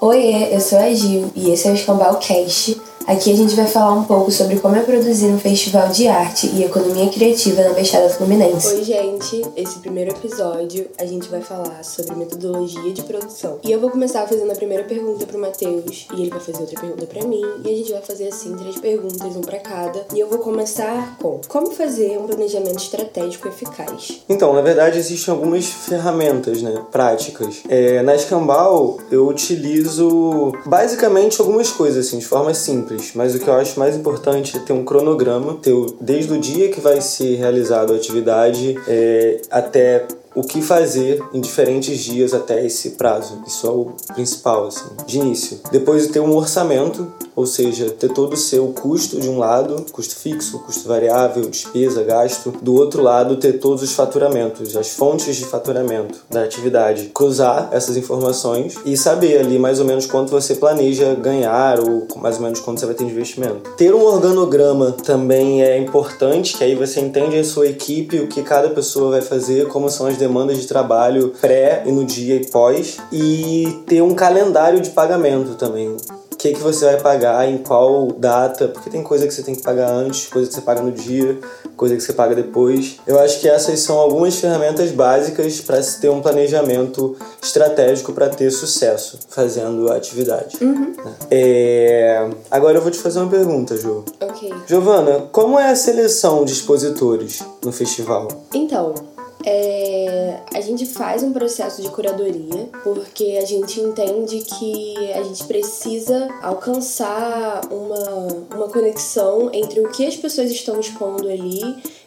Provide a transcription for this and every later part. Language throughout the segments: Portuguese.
Oiê, eu sou a Gil e esse é o Escambau Cast. Aqui a gente vai falar um pouco sobre como é produzir um festival de arte e economia criativa na Baixada Fluminense. Oi, gente! Esse primeiro episódio a gente vai falar sobre metodologia de produção. E eu vou começar fazendo a primeira pergunta pro Matheus, e ele vai fazer outra pergunta para mim, e a gente vai fazer assim três perguntas, um para cada. E eu vou começar com como fazer um planejamento estratégico eficaz. Então, na verdade, existem algumas ferramentas, né, práticas. É, na Escambau, eu utilizo basicamente algumas coisas assim, de forma simples simples, mas o que eu acho mais importante é ter um cronograma, ter desde o dia que vai ser realizado a atividade é, até o que fazer em diferentes dias até esse prazo. Isso é o principal, assim, de início. Depois ter um orçamento, ou seja, ter todo o seu custo de um lado, custo fixo, custo variável, despesa, gasto. Do outro lado, ter todos os faturamentos, as fontes de faturamento da atividade. Cruzar essas informações e saber ali mais ou menos quanto você planeja ganhar ou mais ou menos quanto você vai ter de investimento. Ter um organograma também é importante, que aí você entende a sua equipe, o que cada pessoa vai fazer, como são as demandas de trabalho pré e no dia e pós. E ter um calendário de pagamento também que, que você vai pagar, em qual data, porque tem coisa que você tem que pagar antes, coisa que você paga no dia, coisa que você paga depois. Eu acho que essas são algumas ferramentas básicas para se ter um planejamento estratégico para ter sucesso fazendo a atividade. Uhum. É... Agora eu vou te fazer uma pergunta, Jo. Ok. Giovana, como é a seleção de expositores no festival? Então, é, a gente faz um processo de curadoria porque a gente entende que a gente precisa alcançar uma, uma conexão entre o que as pessoas estão expondo ali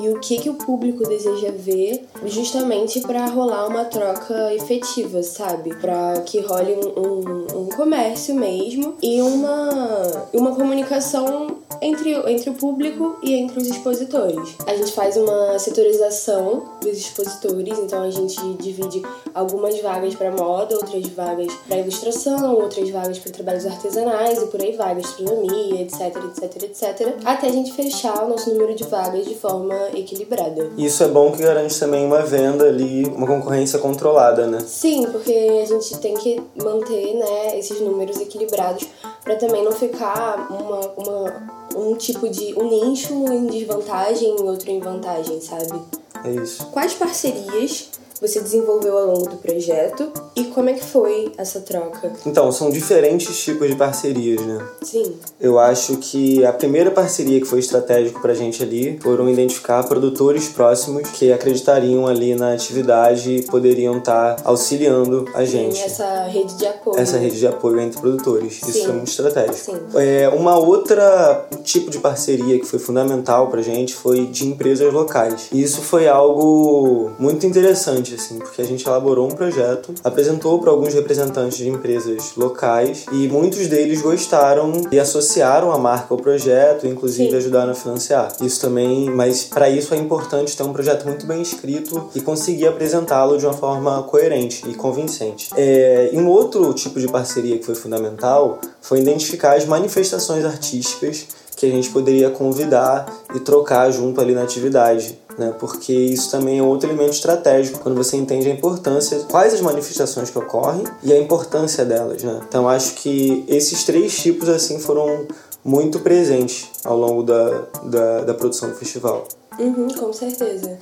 e o que, que o público deseja ver, justamente para rolar uma troca efetiva, sabe? Para que role um, um, um, comércio mesmo e uma, uma comunicação entre, entre o público e entre os expositores. A gente faz uma setorização dos expositores, então a gente divide algumas vagas para moda, outras vagas para ilustração, outras vagas para trabalhos artesanais e por aí vai, gastronomia, etc, etc, etc, até a gente fechar o nosso número de vagas de forma equilibrada. Isso é bom que garante também uma venda ali, uma concorrência controlada, né? Sim, porque a gente tem que manter, né, esses números equilibrados para também não ficar uma, uma um tipo de um nicho em desvantagem e outro em vantagem, sabe? É isso. Quais parcerias você desenvolveu ao longo do projeto e como é que foi essa troca? Então, são diferentes tipos de parcerias, né? Sim. Eu acho que a primeira parceria que foi estratégico pra gente ali foram identificar produtores próximos que acreditariam ali na atividade e poderiam estar tá auxiliando a gente. Sim, essa rede de apoio. Essa rede de apoio entre produtores. Sim. Isso é muito estratégico. Sim. É, uma outra tipo de parceria que foi fundamental pra gente foi de empresas locais. E isso foi algo muito interessante, assim, porque a gente elaborou um projeto, apresentou para alguns representantes de empresas locais e muitos deles gostaram e associaram a marca ao projeto, inclusive Sim. ajudaram a financiar. Isso também, mas para isso é importante ter um projeto muito bem escrito e conseguir apresentá-lo de uma forma coerente e convincente. É, e um outro tipo de parceria que foi fundamental foi identificar as manifestações artísticas que a gente poderia convidar e trocar junto ali na atividade. Né? Porque isso também é outro elemento estratégico quando você entende a importância, quais as manifestações que ocorrem e a importância delas. Né? Então acho que esses três tipos assim foram muito presentes ao longo da, da, da produção do festival. Uhum, com certeza.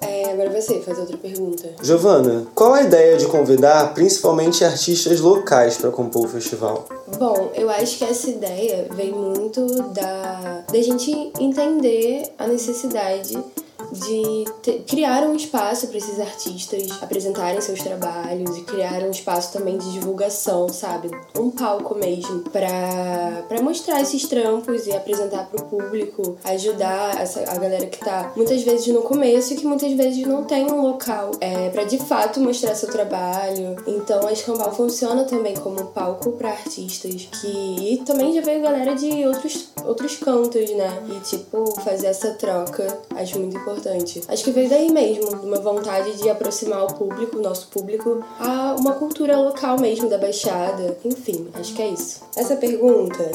É, agora você faz outra pergunta. Giovana, qual a ideia de convidar principalmente artistas locais para compor o festival? Bom, eu acho que essa ideia vem muito da, da gente entender a necessidade de ter, criar um espaço para esses artistas apresentarem seus trabalhos e criar um espaço também de divulgação, sabe? Um palco mesmo para mostrar esses trampos e apresentar para o público, ajudar essa, a galera que tá muitas vezes no começo e que muitas vezes não tem um local é, para de fato mostrar seu trabalho. Então a Escambau funciona também como palco para artistas que e também já veio galera de outros, outros cantos, né? E tipo, fazer essa troca acho muito importante. Acho que veio daí mesmo, uma vontade de aproximar o público, o nosso público, a uma cultura local mesmo da Baixada. Enfim, acho que é isso. Essa pergunta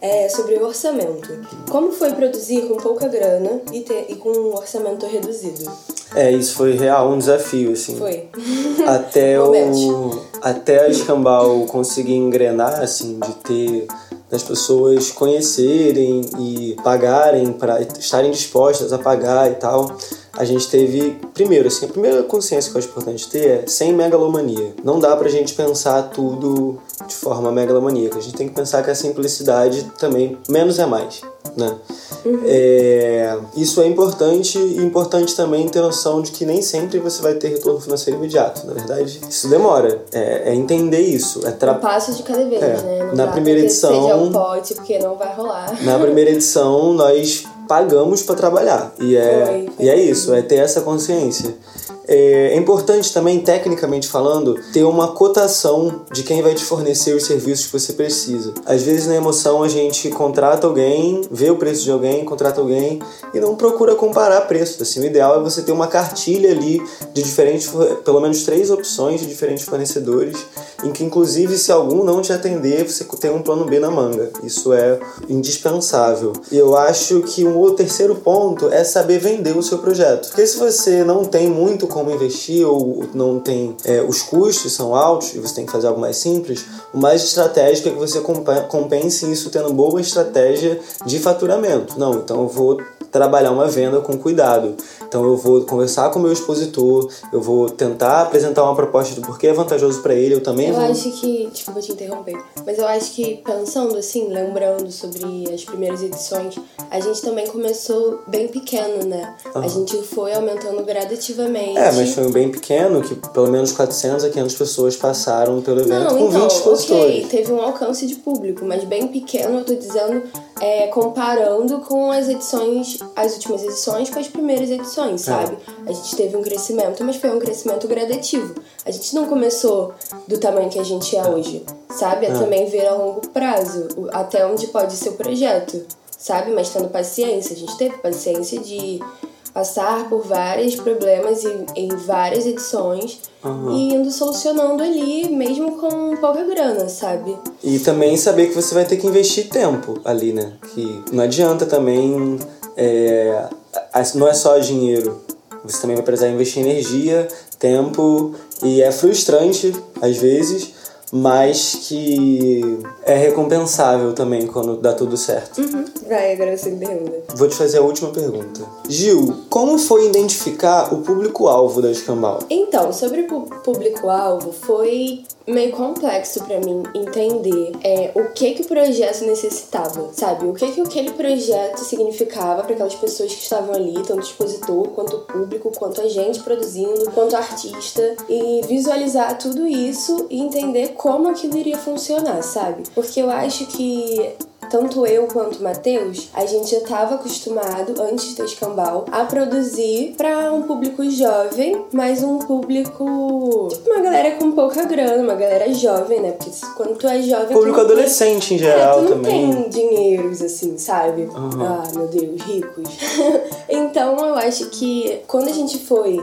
é sobre o orçamento. Como foi produzir com pouca grana e, ter, e com um orçamento reduzido? É, isso foi real, um desafio, assim. Foi. Até o. Até a Escambau conseguir engrenar, assim, de ter das pessoas conhecerem e pagarem para estarem dispostas a pagar e tal. A gente teve, primeiro, assim, a primeira consciência que eu acho importante ter é sem megalomania. Não dá pra gente pensar tudo de forma megalomaníaca. A gente tem que pensar que a simplicidade também, menos é mais, né? Uhum. É, isso é importante e importante também ter noção de que nem sempre você vai ter retorno financeiro imediato. Na verdade, isso demora. É, é entender isso. É tra... Um passo de cada vez, é. né? Não na primeira edição. Seja um pote, porque não vai rolar. Na primeira edição, nós pagamos para trabalhar. E é, e é isso, é ter essa consciência. É importante também, tecnicamente falando, ter uma cotação de quem vai te fornecer os serviços que você precisa. Às vezes, na emoção, a gente contrata alguém, vê o preço de alguém, contrata alguém e não procura comparar preços. Assim, o ideal é você ter uma cartilha ali de diferentes, pelo menos três opções de diferentes fornecedores, em que, inclusive, se algum não te atender, você tem um plano B na manga. Isso é indispensável. E eu acho que um terceiro ponto é saber vender o seu projeto. Porque se você não tem muito como investir ou não tem é, os custos são altos e você tem que fazer algo mais simples, o mais estratégico é que você compense isso tendo boa estratégia de faturamento. Não, então eu vou trabalhar uma venda com cuidado. Então eu vou conversar com o meu expositor, eu vou tentar apresentar uma proposta do porquê é vantajoso para ele, eu também eu vou... acho que, desculpa te interromper, mas eu acho que pensando assim, lembrando sobre as primeiras edições, a gente também começou bem pequeno, né? Uhum. A gente foi aumentando gradativamente. É, mas foi bem pequeno que pelo menos 400 a 500 pessoas passaram pelo evento Não, com então, 20 expositores. Ok, teve um alcance de público, mas bem pequeno, eu tô dizendo é, comparando com as edições, as últimas edições com as primeiras edições, é. sabe? É. A gente teve um crescimento, mas foi um crescimento gradativo. A gente não começou do tamanho que a gente é hoje, sabe? É, é. também ver a longo prazo, até onde pode ser o projeto, sabe? Mas tendo paciência. A gente teve paciência de passar por vários problemas em, em várias edições uhum. e indo solucionando ali, mesmo com pouca grana, sabe? E também saber que você vai ter que investir tempo ali, né? Que não adianta também. É, não é só dinheiro. Você também vai precisar investir energia, tempo, e é frustrante às vezes mas que é recompensável também quando dá tudo certo. Uhum. Vai, agora você me pergunta. Vou te fazer a última pergunta. Gil, como foi identificar o público-alvo da Escambau? Então, sobre o público-alvo, foi meio complexo para mim entender é, o que que o projeto necessitava, sabe? O que que aquele projeto significava para aquelas pessoas que estavam ali, tanto o expositor, quanto o público, quanto a gente produzindo, quanto artista, e visualizar tudo isso e entender como aquilo iria funcionar, sabe? Porque eu acho que tanto eu quanto o Matheus, a gente já estava acostumado, antes da Escambau, a produzir para um público jovem, mas um público. Tipo, uma galera com pouca grana, uma galera jovem, né? Porque quando tu é jovem. Público adolescente tem... em geral é, tu não também. tem dinheiros, assim, sabe? Uhum. Ah, meu Deus, ricos. então eu acho que quando a gente foi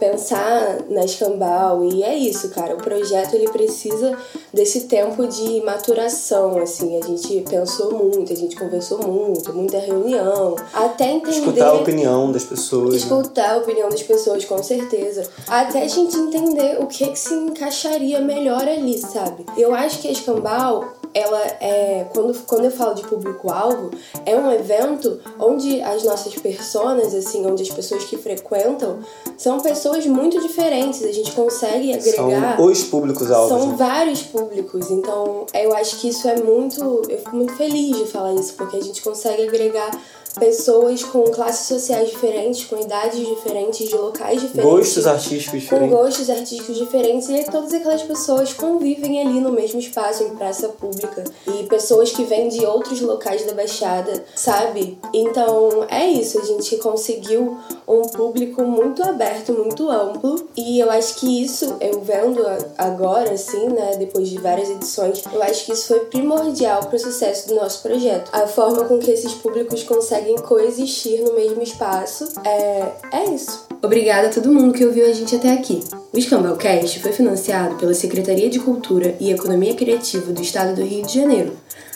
pensar na Escambau e é isso, cara. O projeto ele precisa desse tempo de maturação, assim. A gente pensou muito, a gente conversou muito, muita reunião, até entender. Escutar a opinião das pessoas. Né? Escutar né? a opinião das pessoas, com certeza. Até a gente entender o que, que se encaixaria melhor ali, sabe? Eu acho que a Escambau ela é quando, quando eu falo de público-alvo, é um evento onde as nossas personas, assim, onde as pessoas que frequentam são pessoas muito diferentes. A gente consegue agregar. São os públicos-alvos. São né? vários públicos. Então, eu acho que isso é muito. Eu fico muito feliz de falar isso, porque a gente consegue agregar pessoas com classes sociais diferentes, com idades diferentes, de locais diferentes. Gostos artísticos diferentes. Com gostos artísticos diferentes. E todas aquelas pessoas convivem ali no mesmo espaço, em praça pública. E pessoas que vêm de outros locais da Baixada, sabe? Então é isso, a gente conseguiu um público muito aberto, muito amplo. E eu acho que isso, eu vendo agora, assim, né, depois de várias edições, eu acho que isso foi primordial para o sucesso do nosso projeto. A forma com que esses públicos conseguem conseguem coexistir no mesmo espaço. É, é isso. Obrigada a todo mundo que ouviu a gente até aqui. O Escambelcast foi financiado pela Secretaria de Cultura e Economia Criativa do Estado do Rio de Janeiro,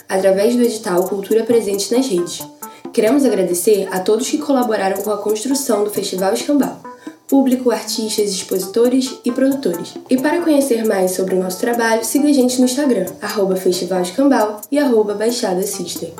através do edital Cultura Presente nas Redes. Queremos agradecer a todos que colaboraram com a construção do Festival Escambau. público, artistas, expositores e produtores. E para conhecer mais sobre o nosso trabalho, siga a gente no Instagram, arroba Festival Escambau e arroba Baixada Sister.